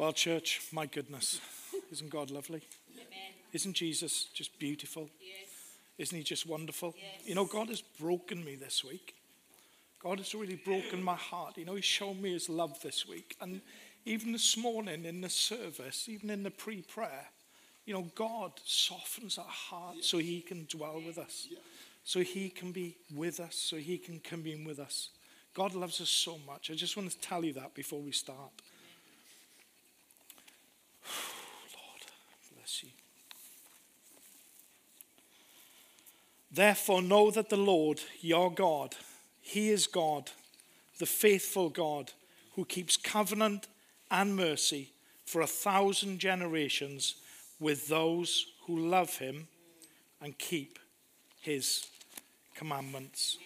Well, church, my goodness, isn't God lovely? Isn't Jesus just beautiful? Isn't he just wonderful? You know, God has broken me this week. God has really broken my heart. You know, He's shown me His love this week. And even this morning in the service, even in the pre prayer, you know, God softens our heart so He can dwell with us, so He can be with us, so He can commune with us. God loves us so much. I just want to tell you that before we start. Lord, bless you. Therefore, know that the Lord, your God, He is God, the faithful God, who keeps covenant and mercy for a thousand generations with those who love Him and keep His commandments.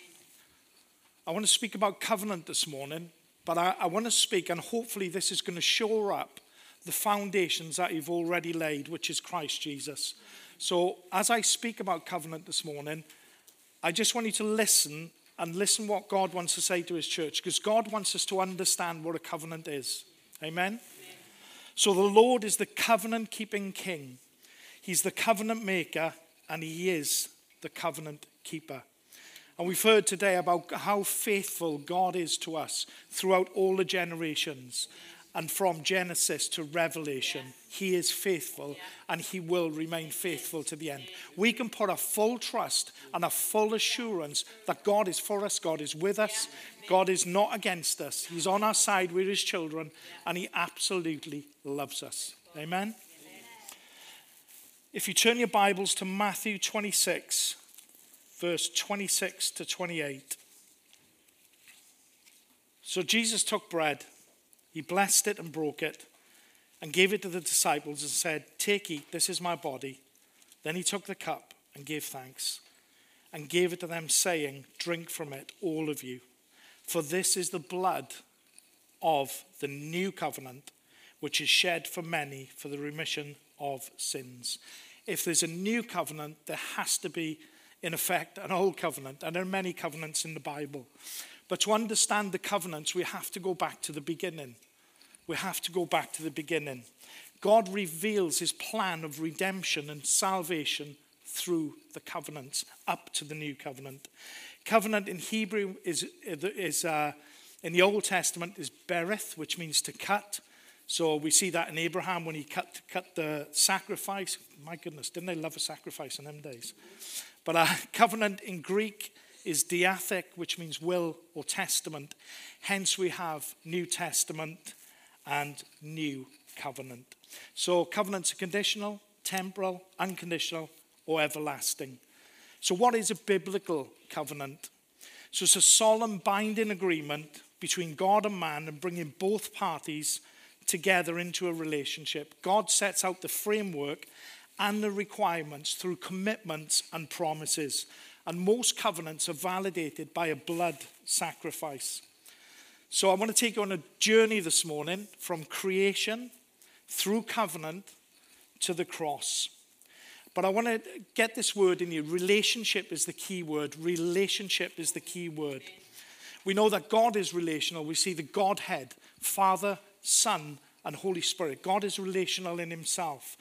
I want to speak about covenant this morning, but I, I want to speak, and hopefully, this is going to shore up the foundations that you've already laid, which is Christ Jesus. So, as I speak about covenant this morning, I just want you to listen and listen what God wants to say to his church because God wants us to understand what a covenant is. Amen? Amen. So, the Lord is the covenant keeping king, he's the covenant maker, and he is the covenant keeper. And we've heard today about how faithful God is to us throughout all the generations. And from Genesis to Revelation, yes. He is faithful yeah. and He will remain faithful to the end. We can put a full trust and a full assurance that God is for us, God is with us, God is not against us. He's on our side, we're His children, and He absolutely loves us. Amen? If you turn your Bibles to Matthew 26, verse 26 to 28. So Jesus took bread. He blessed it and broke it and gave it to the disciples and said, Take, eat, this is my body. Then he took the cup and gave thanks and gave it to them, saying, Drink from it, all of you, for this is the blood of the new covenant, which is shed for many for the remission of sins. If there's a new covenant, there has to be, in effect, an old covenant, and there are many covenants in the Bible. But to understand the covenants, we have to go back to the beginning. We have to go back to the beginning. God reveals his plan of redemption and salvation through the covenants up to the new covenant. Covenant in Hebrew is, is uh, in the Old Testament is bereth, which means to cut. So we see that in Abraham when he cut, cut the sacrifice. My goodness, didn't they love a sacrifice in them days? But uh, covenant in Greek is diathek, which means will or testament. Hence, we have New Testament and New Covenant. So, covenants are conditional, temporal, unconditional, or everlasting. So, what is a biblical covenant? So, it's a solemn binding agreement between God and man and bringing both parties together into a relationship. God sets out the framework and the requirements through commitments and promises and most covenants are validated by a blood sacrifice. So I want to take you on a journey this morning from creation through covenant to the cross. But I want to get this word in you. Relationship is the key word. Relationship is the key word. We know that God is relational. We see the Godhead, Father, Son, and Holy Spirit. God is relational in Himself.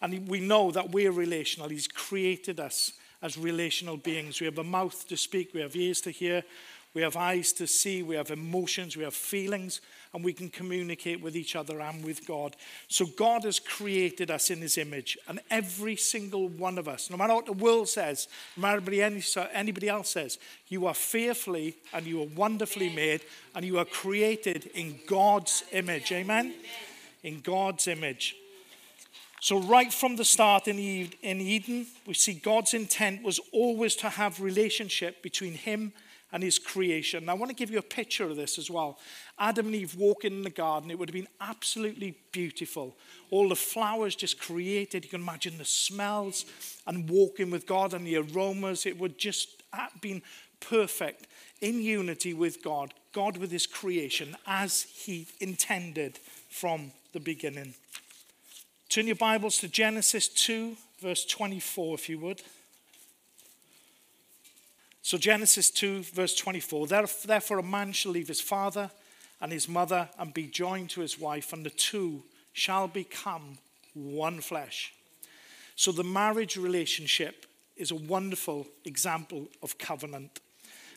And we know that we're relational. He's created us as relational beings. We have a mouth to speak, we have ears to hear, we have eyes to see, we have emotions, we have feelings, and we can communicate with each other and with God. So God has created us in his image, and every single one of us, no matter what the world says, no matter what anybody else says, you are fearfully and you are wonderfully made, and you are created in God's image. Amen? In God's image. So, right from the start in Eden, we see God's intent was always to have relationship between him and his creation. Now, I want to give you a picture of this as well. Adam and Eve walking in the garden, it would have been absolutely beautiful. All the flowers just created. You can imagine the smells and walking with God and the aromas. It would just have been perfect in unity with God, God with his creation as he intended from the beginning. Turn your Bibles to Genesis 2, verse 24, if you would. So, Genesis 2, verse 24. Therefore, a man shall leave his father and his mother and be joined to his wife, and the two shall become one flesh. So the marriage relationship is a wonderful example of covenant.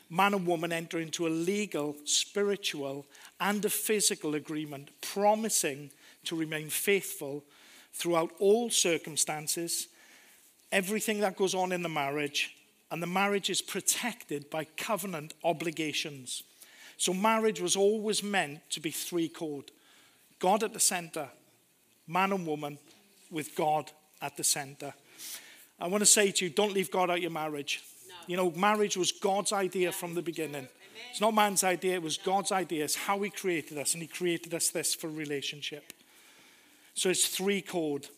Man and woman enter into a legal, spiritual, and a physical agreement, promising to remain faithful throughout all circumstances, everything that goes on in the marriage, and the marriage is protected by covenant obligations. So, marriage was always meant to be three cord God at the center, man and woman, with God at the center. I want to say to you, don't leave God out your marriage. No. You know, marriage was God's idea from the beginning. It's not man's idea, it was God's idea. It's how He created us, and He created us this for relationship. So it's three cord.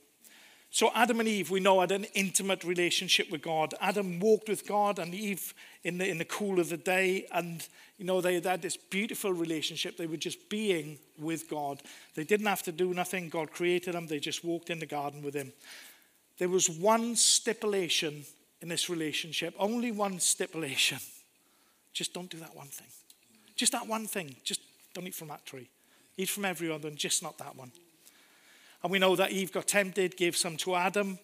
So Adam and Eve, we know, had an intimate relationship with God. Adam walked with God, and Eve in the in the cool of the day, and you know they had this beautiful relationship. They were just being with God. They didn't have to do nothing. God created them. They just walked in the garden with Him. There was one stipulation in this relationship. Only one stipulation. Just don't do that one thing. Just that one thing. Just don't eat from that tree. Eat from every other, and just not that one. And we know that Eve got tempted, gave some to Adam,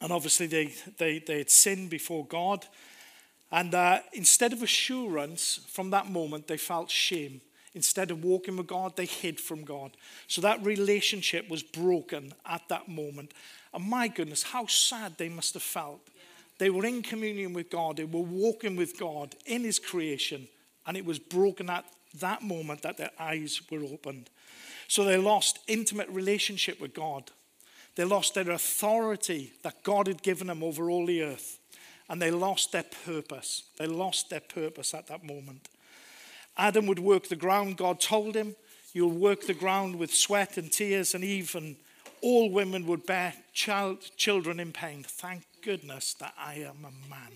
and obviously they, they, they had sinned before God. And uh, instead of assurance, from that moment, they felt shame. Instead of walking with God, they hid from God. So that relationship was broken at that moment. And my goodness, how sad they must have felt. They were in communion with God, they were walking with God in His creation, and it was broken at that moment that their eyes were opened. So they lost intimate relationship with God. They lost their authority that God had given them over all the earth. And they lost their purpose. They lost their purpose at that moment. Adam would work the ground. God told him, You'll work the ground with sweat and tears, and even all women would bear child, children in pain. Thank goodness that I am a man.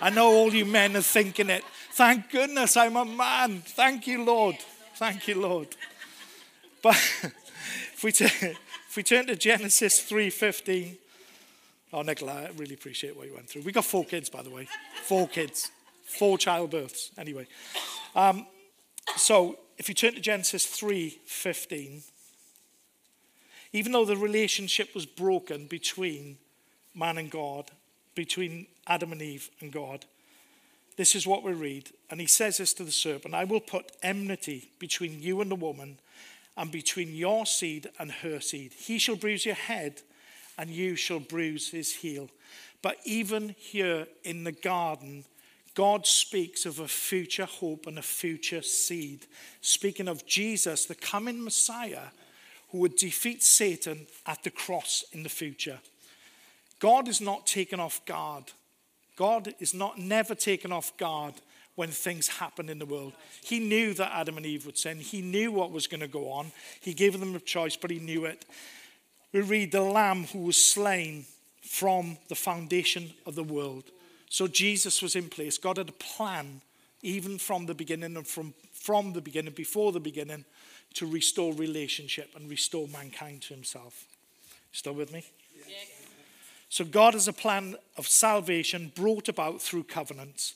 I know all you men are thinking it. Thank goodness I'm a man. Thank you, Lord. Thank you, Lord. But if we, t- if we turn to Genesis 3.15, oh, Nicola, I really appreciate what you went through. We got four kids, by the way. Four kids. Four childbirths. Anyway. Um, so if you turn to Genesis 3.15, even though the relationship was broken between man and God, between Adam and Eve and God, this is what we read. And he says this to the serpent I will put enmity between you and the woman, and between your seed and her seed. He shall bruise your head, and you shall bruise his heel. But even here in the garden, God speaks of a future hope and a future seed, speaking of Jesus, the coming Messiah, who would defeat Satan at the cross in the future. God is not taken off guard. God is not never taken off guard when things happen in the world. He knew that Adam and Eve would sin. He knew what was going to go on. He gave them a choice, but he knew it. We read the lamb who was slain from the foundation of the world. So Jesus was in place. God had a plan, even from the beginning and from, from the beginning, before the beginning, to restore relationship and restore mankind to himself. Still with me? Yes. So God has a plan of salvation brought about through covenants.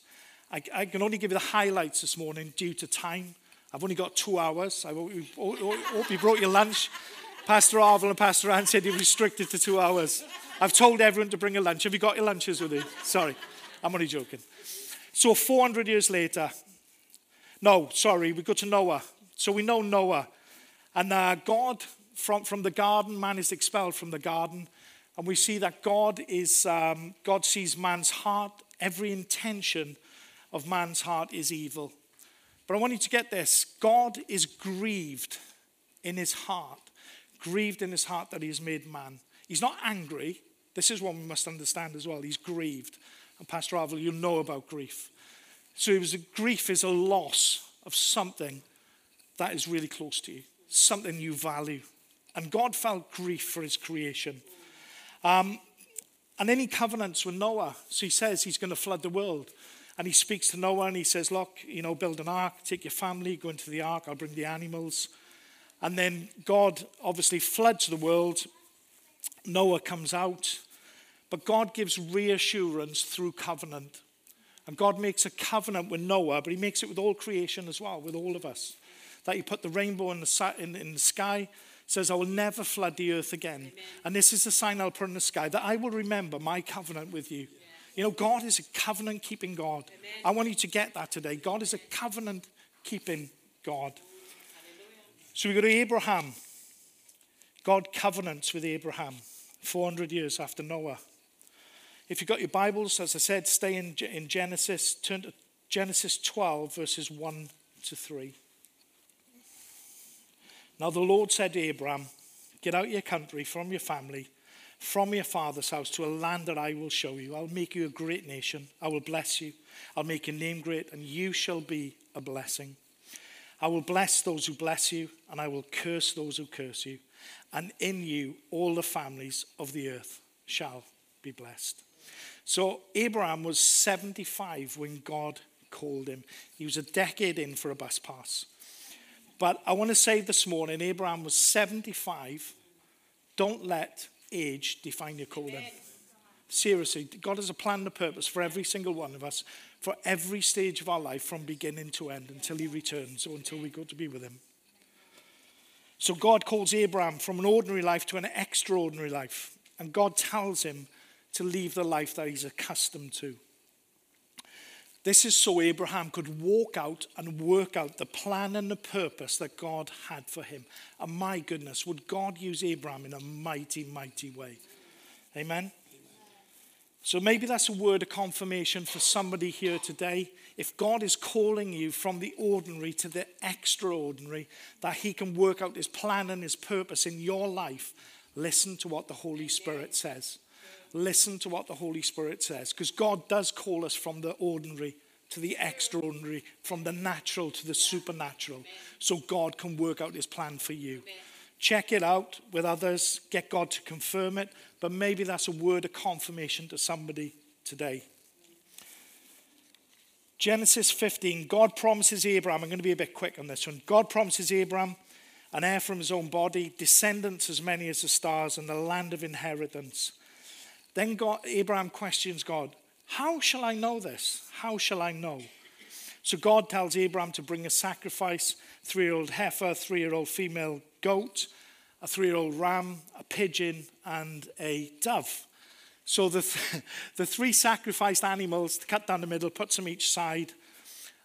I, I, can only give you the highlights this morning due to time. I've only got two hours. I hope you, hope you brought your lunch. Pastor Arvel and Pastor Ann said you're restricted to two hours. I've told everyone to bring a lunch. Have you got your lunches with you? Sorry, I'm only joking. So 400 years later, no, sorry, we go to Noah. So we know Noah. And uh, God, from, from the garden, man is expelled from the garden. And we see that God is, um, God sees man's heart, every intention of man's heart is evil. But I want you to get this God is grieved in his heart, grieved in his heart that he has made man. He's not angry. This is what we must understand as well. He's grieved. And Pastor Arvel, you know about grief. So it was a, grief is a loss of something that is really close to you, something you value. And God felt grief for his creation. Um, and then he covenants with Noah. So he says he's going to flood the world. And he speaks to Noah and he says, Look, you know, build an ark, take your family, go into the ark, I'll bring the animals. And then God obviously floods the world. Noah comes out. But God gives reassurance through covenant. And God makes a covenant with Noah, but he makes it with all creation as well, with all of us. That he put the rainbow in the, in, in the sky says, I will never flood the earth again. And this is the sign I'll put in the sky that I will remember my covenant with you. You know, God is a covenant keeping God. I want you to get that today. God is a covenant keeping God. So we go to Abraham. God covenants with Abraham 400 years after Noah. If you've got your Bibles, as I said, stay in, in Genesis. Turn to Genesis 12, verses 1 to 3. Now the Lord said to Abraham, Get out of your country, from your family, from your father's house, to a land that I will show you. I'll make you a great nation. I will bless you. I'll make your name great, and you shall be a blessing. I will bless those who bless you, and I will curse those who curse you. And in you all the families of the earth shall be blessed. So Abraham was 75 when God called him. He was a decade in for a bus pass. But I want to say this morning Abraham was 75. Don't let age define your calling. Seriously, God has a plan and a purpose for every single one of us, for every stage of our life, from beginning to end, until He returns or until we go to be with Him. So God calls Abraham from an ordinary life to an extraordinary life. And God tells him to leave the life that he's accustomed to. This is so Abraham could walk out and work out the plan and the purpose that God had for him. And my goodness, would God use Abraham in a mighty, mighty way? Amen. So maybe that's a word of confirmation for somebody here today. If God is calling you from the ordinary to the extraordinary, that He can work out His plan and His purpose in your life, listen to what the Holy Spirit says listen to what the Holy Spirit says. Because God does call us from the ordinary to the extraordinary, from the natural to the supernatural. So God can work out his plan for you. Check it out with others, get God to confirm it, but maybe that's a word of confirmation to somebody today. Genesis 15, God promises Abraham, I'm going to be a bit quick on this one. God promises Abraham an heir from his own body, descendants as many as the stars, and the land of inheritance. Then God, Abraham questions God, How shall I know this? How shall I know? So God tells Abraham to bring a sacrifice three year old heifer, three year old female goat, a three year old ram, a pigeon, and a dove. So the, th- the three sacrificed animals, cut down the middle, puts them each side,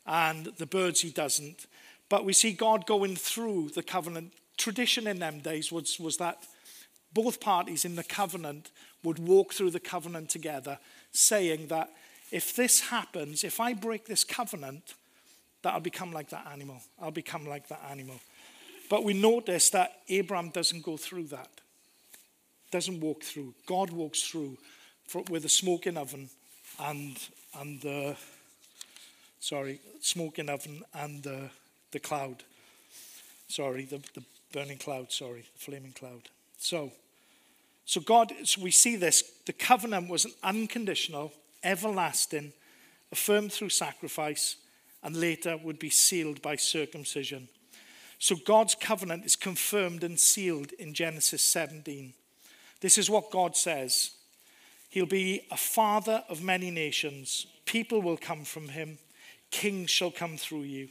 and the birds he doesn't. But we see God going through the covenant. Tradition in them days was, was that both parties in the covenant would walk through the covenant together, saying that if this happens, if I break this covenant, that I'll become like that animal. I'll become like that animal. But we notice that Abraham doesn't go through that, doesn't walk through. God walks through for, with a smoking oven and, and the, sorry, smoking oven and the, the cloud. Sorry, the, the burning cloud, sorry, the flaming cloud. So, so, God, so we see this the covenant was an unconditional, everlasting, affirmed through sacrifice, and later would be sealed by circumcision. So, God's covenant is confirmed and sealed in Genesis 17. This is what God says He'll be a father of many nations, people will come from him, kings shall come through you.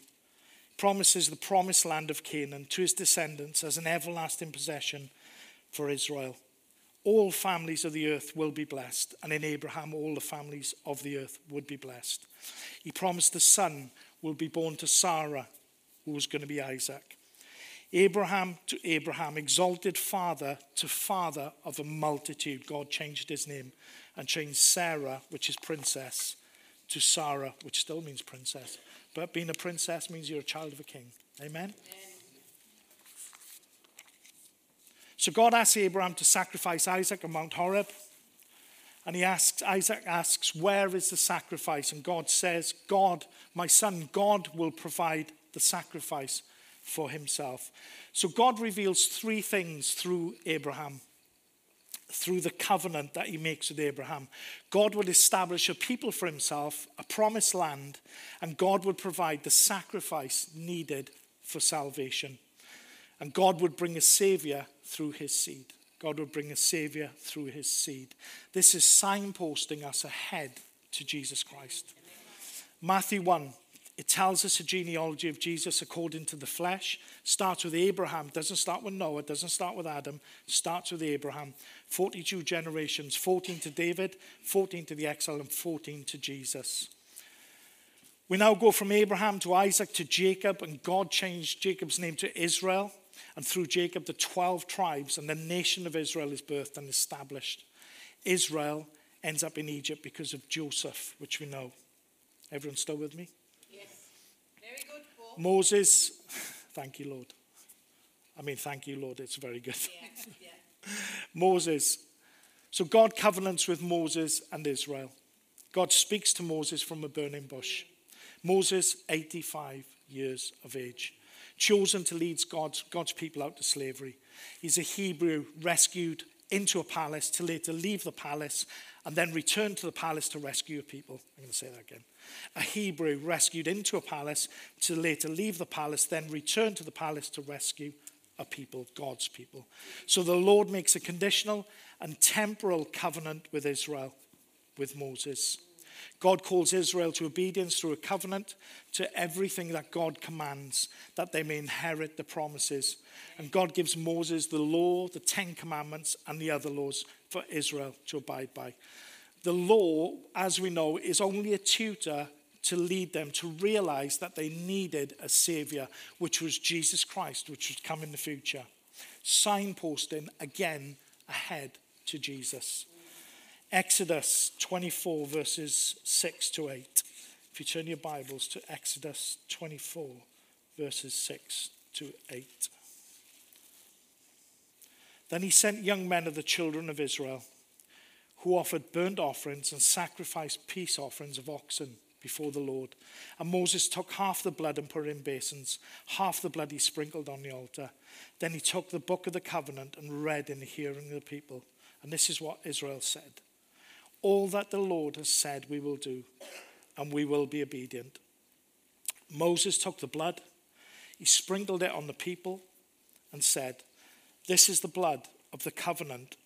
Promises the promised land of Canaan to his descendants as an everlasting possession for Israel all families of the earth will be blessed. And in Abram, all the families of the earth would be blessed. He promised the son will be born to Sarah, who was going to be Isaac. Abraham to Abraham, exalted father to father of a multitude. God changed his name and changed Sarai, which is princess, to Sarah, which still means princess. But being a princess means you're a child of a king. Amen? Amen. So God asks Abraham to sacrifice Isaac on Mount Horeb. And he asks, Isaac asks, Where is the sacrifice? And God says, God, my son, God will provide the sacrifice for himself. So God reveals three things through Abraham, through the covenant that he makes with Abraham. God would establish a people for himself, a promised land, and God would provide the sacrifice needed for salvation. And God would bring a savior through his seed. God would bring a savior through his seed. This is signposting us ahead to Jesus Christ. Matthew 1 It tells us a genealogy of Jesus according to the flesh. Starts with Abraham, doesn't start with Noah, doesn't start with Adam, starts with Abraham. 42 generations 14 to David, 14 to the exile, and 14 to Jesus. We now go from Abraham to Isaac to Jacob, and God changed Jacob's name to Israel. And through Jacob, the 12 tribes and the nation of Israel is birthed and established. Israel ends up in Egypt because of Joseph, which we know. Everyone still with me? Yes. Very good, Paul. Moses, thank you, Lord. I mean, thank you, Lord. It's very good. Yeah, yeah. Moses. So God covenants with Moses and Israel. God speaks to Moses from a burning bush. Moses, 85 years of age, chosen to lead God's, God's people out of slavery. He's a Hebrew rescued into a palace to later leave the palace and then return to the palace to rescue a people. I'm going to say that again. A Hebrew rescued into a palace to later leave the palace, then return to the palace to rescue a people, God's people. So the Lord makes a conditional and temporal covenant with Israel, with Moses. God calls Israel to obedience through a covenant to everything that God commands, that they may inherit the promises. And God gives Moses the law, the Ten Commandments, and the other laws for Israel to abide by. The law, as we know, is only a tutor to lead them to realize that they needed a savior, which was Jesus Christ, which would come in the future. Signposting again ahead to Jesus. Exodus 24, verses 6 to 8. If you turn your Bibles to Exodus 24, verses 6 to 8. Then he sent young men of the children of Israel who offered burnt offerings and sacrificed peace offerings of oxen before the Lord. And Moses took half the blood and put it in basins, half the blood he sprinkled on the altar. Then he took the book of the covenant and read in the hearing of the people. And this is what Israel said all that the Lord has said we will do, and we will be obedient. Moses took the blood, he sprinkled it on the people, and said, This is the blood of the covenant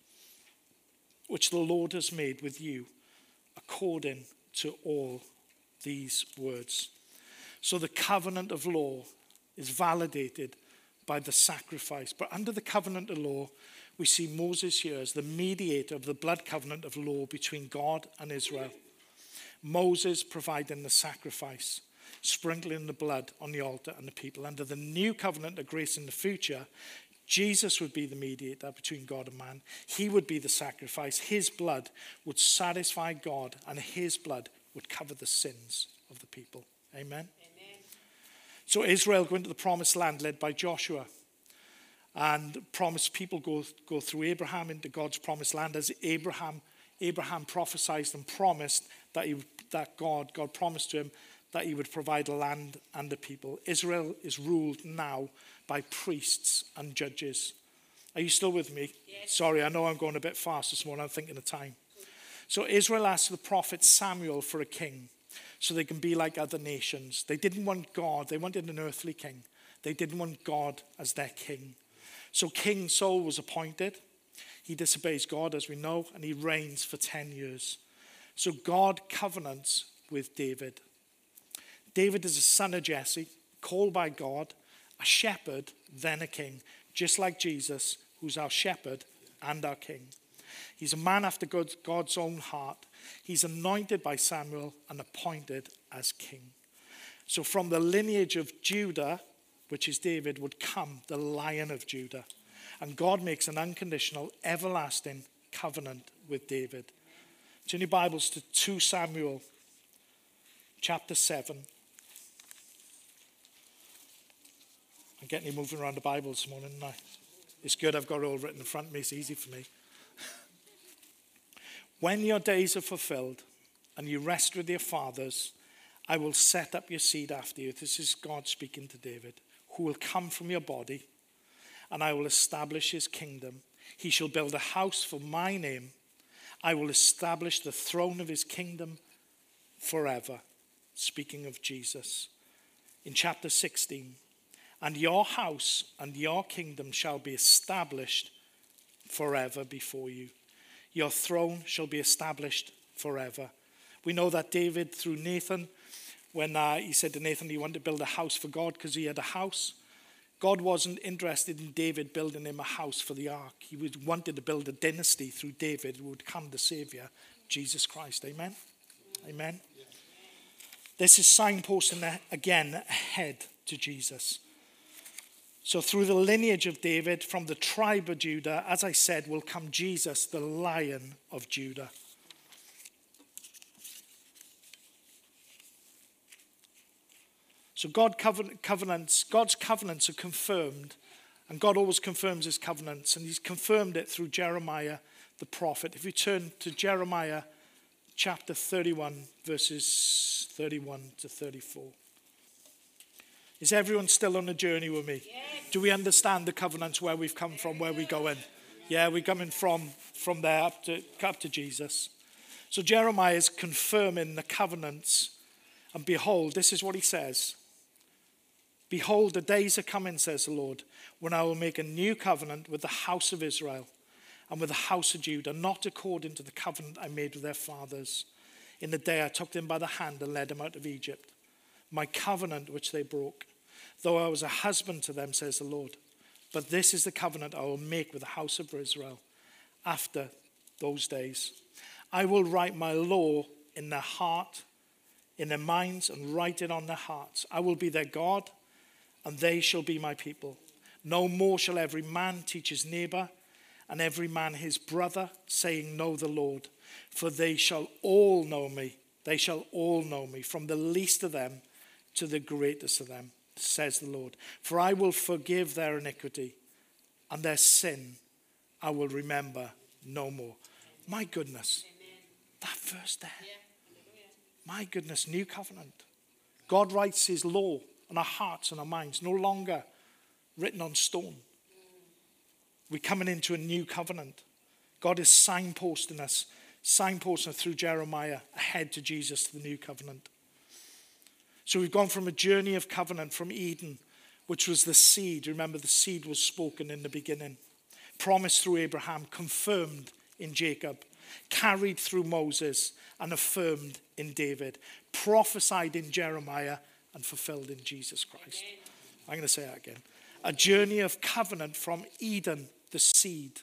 which the Lord has made with you, according to all these words. So the covenant of law is validated by the sacrifice. But under the covenant of law, we see Moses here as the mediator of the blood covenant of law between God and Israel. Moses providing the sacrifice, sprinkling the blood on the altar and the people. Under the new covenant of grace in the future, Jesus would be the mediator between God and man. He would be the sacrifice. His blood would satisfy God, and his blood would cover the sins of the people. Amen. Amen. So Israel go into the promised land led by Joshua and promised people go, go through Abraham into God's promised land as Abraham, Abraham prophesied and promised that, he, that God, God promised to him that he would provide a land and a people. Israel is ruled now by priests and judges. Are you still with me? Yes. Sorry, I know I'm going a bit fast this morning. I'm thinking of time. So Israel asked the prophet Samuel for a king so they can be like other nations. They didn't want God, they wanted an earthly king. They didn't want God as their king. So King Saul was appointed. He disobeys God, as we know, and he reigns for 10 years. So God covenants with David. David is a son of Jesse, called by God, a shepherd, then a king, just like Jesus, who's our shepherd and our king. He's a man after God's own heart. He's anointed by Samuel and appointed as king. So, from the lineage of Judah, which is David, would come the lion of Judah. And God makes an unconditional, everlasting covenant with David. Turn your Bibles to 2 Samuel chapter 7. I'm getting you moving around the Bible this morning, I? It's good I've got it all written in front of me, it's easy for me. when your days are fulfilled and you rest with your fathers, I will set up your seed after you. This is God speaking to David who will come from your body, and I will establish his kingdom. He shall build a house for my name. I will establish the throne of his kingdom forever. Speaking of Jesus. In chapter 16, and your house and your kingdom shall be established forever before you. Your throne shall be established forever. We know that David, through Nathan, when uh, he said to Nathan he wanted to build a house for God because he had a house. God wasn't interested in David building him a house for the ark. He wanted to build a dynasty through David who would come the Savior, Jesus Christ. Amen? Amen. This is signposting again ahead to Jesus. So, through the lineage of David, from the tribe of Judah, as I said, will come Jesus, the lion of Judah. So God covenants, God's covenants are confirmed, and God always confirms his covenants, and he's confirmed it through Jeremiah the prophet. If you turn to Jeremiah chapter 31, verses 31 to 34. Is everyone still on a journey with me? Yes. Do we understand the covenants where we've come from, where we're going? Yeah, we're coming from, from there up to, up to Jesus. So Jeremiah is confirming the covenants. And behold, this is what he says Behold, the days are coming, says the Lord, when I will make a new covenant with the house of Israel and with the house of Judah, not according to the covenant I made with their fathers in the day I took them by the hand and led them out of Egypt, my covenant which they broke, though I was a husband to them, says the Lord. But this is the covenant I will make with the house of Israel after those days. I will write my law in their heart, in their minds, and write it on their hearts. I will be their God and they shall be my people. No more shall every man teach his neighbor, and every man his brother, saying, Know the Lord. For they shall all know me. They shall all know me, from the least of them to the greatest of them, says the Lord. For I will forgive their iniquity, and their sin I will remember no more. My goodness, that verse there. My goodness, new covenant. God writes his law and our hearts and our minds, no longer written on stone. We're coming into a new covenant. God is signposting us, signposting us through Jeremiah ahead to Jesus, to the new covenant. So we've gone from a journey of covenant from Eden, which was the seed. Remember, the seed was spoken in the beginning, promised through Abraham, confirmed in Jacob, carried through Moses, and affirmed in David, prophesied in Jeremiah, and fulfilled in Jesus Christ. I'm going to say that again. A journey of covenant from Eden, the seed,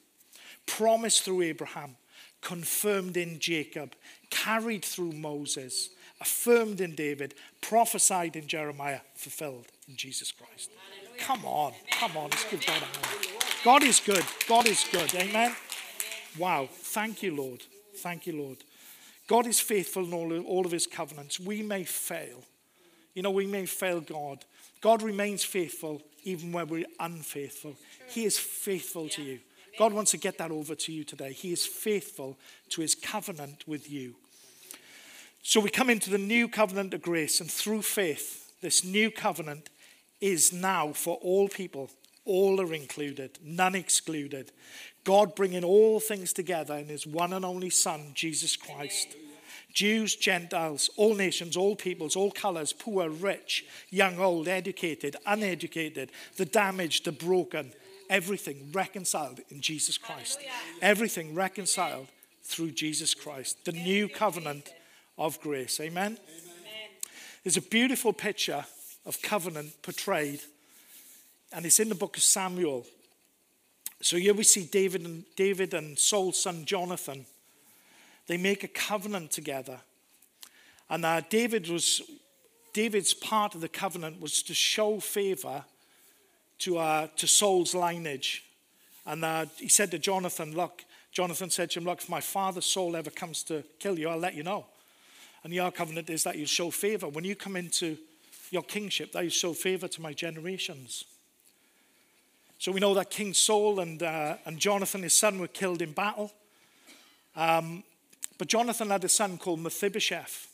promised through Abraham, confirmed in Jacob, carried through Moses, affirmed in David, prophesied in Jeremiah, fulfilled in Jesus Christ. Come on, come on, let's give God a hand. God is good. God is good. Amen. Wow. Thank you, Lord. Thank you, Lord. God is faithful in all of his covenants. We may fail. You know, we may fail God. God remains faithful even when we're unfaithful. He is faithful to you. God wants to get that over to you today. He is faithful to his covenant with you. So we come into the new covenant of grace, and through faith, this new covenant is now for all people. All are included, none excluded. God bringing all things together in his one and only Son, Jesus Christ. Jews, Gentiles, all nations, all peoples, all colors, poor, rich, young, old, educated, uneducated, the damaged, the broken, everything reconciled in Jesus Christ. Everything reconciled through Jesus Christ, the new covenant of grace. Amen? Amen? There's a beautiful picture of covenant portrayed, and it's in the book of Samuel. So here we see David and David and Saul's son Jonathan they make a covenant together. And uh, David was, David's part of the covenant was to show favor to, uh, to Saul's lineage. And uh, he said to Jonathan, Look, Jonathan said to him, Look, if my father Saul ever comes to kill you, I'll let you know. And your covenant is that you show favor. When you come into your kingship, that you show favor to my generations. So we know that King Saul and, uh, and Jonathan, his son, were killed in battle. Um, but Jonathan had a son called Mephibosheth.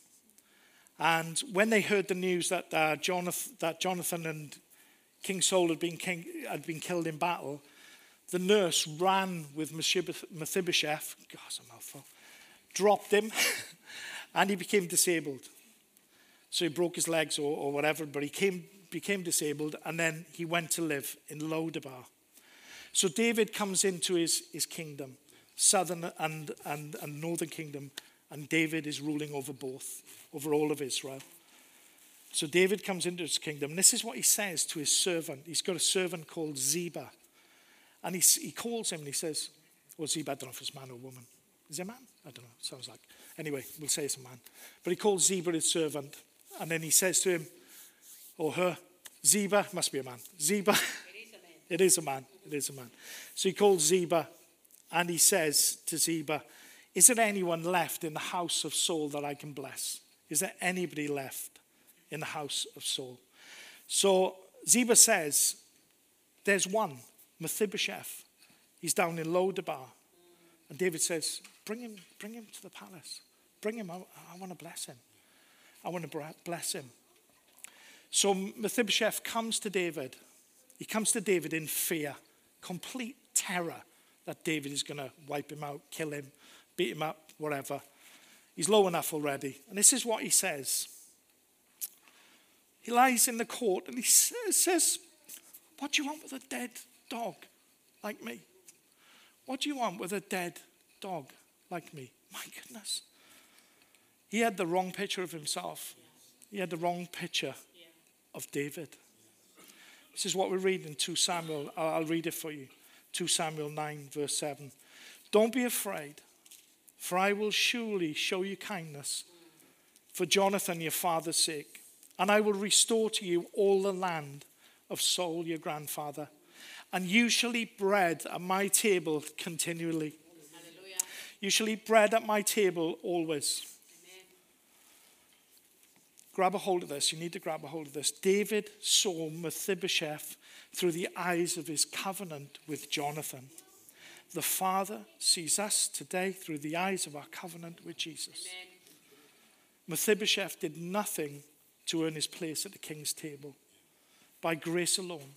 And when they heard the news that, uh, Jonathan, that Jonathan and King Saul had been, king, had been killed in battle, the nurse ran with Mephibosheth, God, that's a mouthful, dropped him, and he became disabled. So he broke his legs or, or whatever, but he came, became disabled, and then he went to live in Lodabar. So David comes into his, his kingdom southern and, and, and northern kingdom, and David is ruling over both, over all of Israel. So David comes into his kingdom. And this is what he says to his servant. He's got a servant called Ziba. And he, he calls him and he says, well, Ziba, I don't know if it's man or woman. Is it a man? I don't know. Sounds like. Anyway, we'll say it's a man. But he calls Ziba his servant. And then he says to him, or her, Ziba, must be a man. Ziba, It is a man. it is a man. It is a man. So he calls Ziba and he says to Ziba, Is there anyone left in the house of Saul that I can bless? Is there anybody left in the house of Saul? So Ziba says, There's one, Mephibosheth. He's down in Lodabar. And David says, Bring him, bring him to the palace. Bring him. I, I want to bless him. I want to bless him. So Mephibosheth comes to David. He comes to David in fear, complete terror that David is going to wipe him out, kill him, beat him up, whatever. He's low enough already. And this is what he says. He lies in the court and he says, What do you want with a dead dog like me? What do you want with a dead dog like me? My goodness. He had the wrong picture of himself. He had the wrong picture of David. This is what we read in 2 Samuel. I'll read it for you. 2 Samuel 9, verse 7. Don't be afraid, for I will surely show you kindness for Jonathan, your father's sake, and I will restore to you all the land of Saul, your grandfather, and you shall eat bread at my table continually. Hallelujah. You shall eat bread at my table always. Grab a hold of this. You need to grab a hold of this. David saw Mephibosheth through the eyes of his covenant with Jonathan. The Father sees us today through the eyes of our covenant with Jesus. Amen. Mephibosheth did nothing to earn his place at the king's table. By grace alone,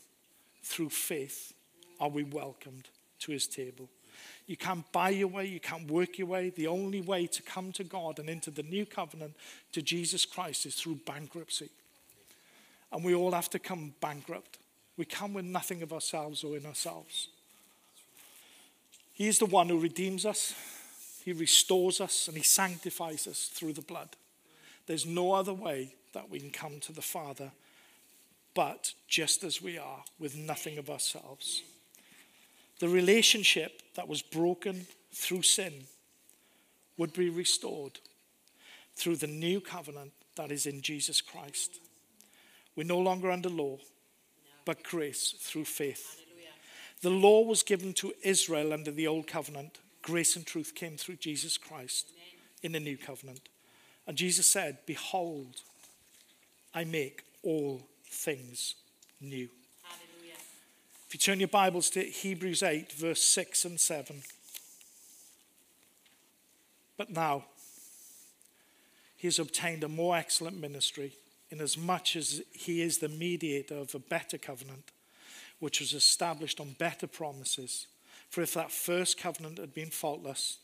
through faith, are we welcomed to his table. You can't buy your way, you can't work your way. The only way to come to God and into the new covenant to Jesus Christ is through bankruptcy. And we all have to come bankrupt. We come with nothing of ourselves or in ourselves. He is the one who redeems us, He restores us, and He sanctifies us through the blood. There's no other way that we can come to the Father but just as we are, with nothing of ourselves. The relationship that was broken through sin would be restored through the new covenant that is in Jesus Christ. We're no longer under law, but grace through faith. The law was given to Israel under the old covenant. Grace and truth came through Jesus Christ in the new covenant. And Jesus said, Behold, I make all things new. If you turn your Bibles to Hebrews 8, verse 6 and 7. But now, he has obtained a more excellent ministry, inasmuch as he is the mediator of a better covenant, which was established on better promises. For if that first covenant had been faultless,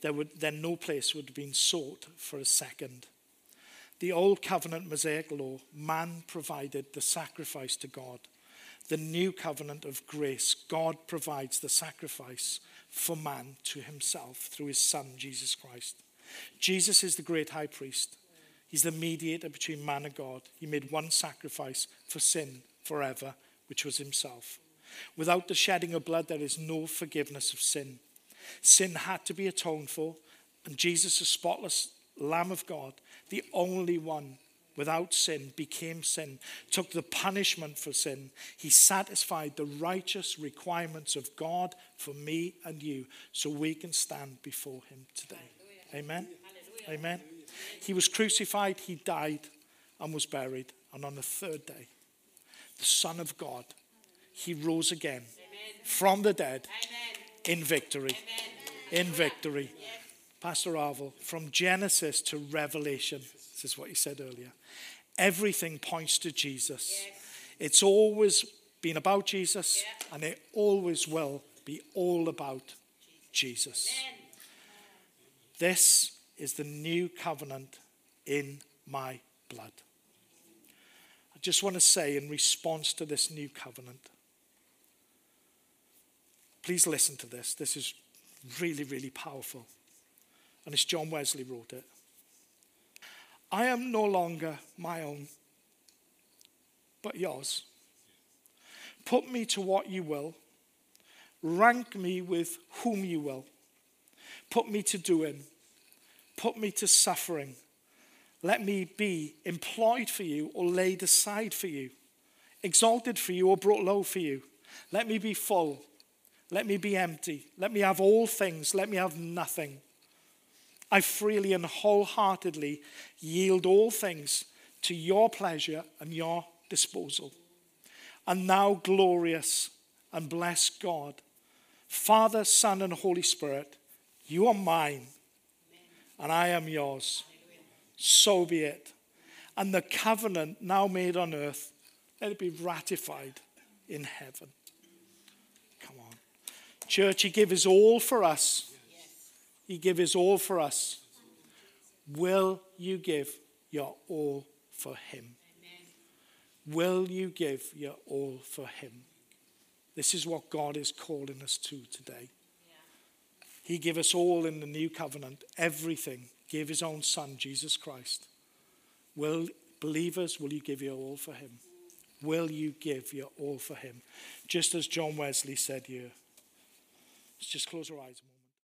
there would, then no place would have been sought for a second. The old covenant Mosaic law, man provided the sacrifice to God. The new covenant of grace, God provides the sacrifice for man to himself through his Son, Jesus Christ. Jesus is the great high priest. He's the mediator between man and God. He made one sacrifice for sin forever, which was himself. Without the shedding of blood, there is no forgiveness of sin. Sin had to be atoned for, and Jesus, the spotless Lamb of God, the only one without sin, became sin, took the punishment for sin. He satisfied the righteous requirements of God for me and you, so we can stand before Him today. Amen. Hallelujah. Amen. He was crucified, He died, and was buried. And on the third day, the Son of God, He rose again Amen. from the dead Amen. in victory. Amen. In victory. Yes. Pastor Arvel, from Genesis to Revelation, this is what he said earlier. Everything points to Jesus. Yes. It's always been about Jesus, and it always will be all about Jesus. Amen. This is the new covenant in my blood. I just want to say, in response to this new covenant, please listen to this. This is really, really powerful. And it's John Wesley wrote it. I am no longer my own, but yours. Put me to what you will. Rank me with whom you will. Put me to doing. Put me to suffering. Let me be employed for you or laid aside for you, exalted for you or brought low for you. Let me be full. Let me be empty. Let me have all things. Let me have nothing. I freely and wholeheartedly yield all things to your pleasure and your disposal. And now, glorious and blessed God, Father, Son, and Holy Spirit, you are mine, and I am yours. So be it. And the covenant now made on earth, let it be ratified in heaven. Come on. Church, He His all for us. He gave His all for us. Will you give your all for Him? Will you give your all for Him? This is what God is calling us to today. He gave us all in the new covenant, everything, gave his own son, Jesus Christ. Will believers, will you give your all for him? Will you give your all for him? Just as John Wesley said here. Let's just close our eyes.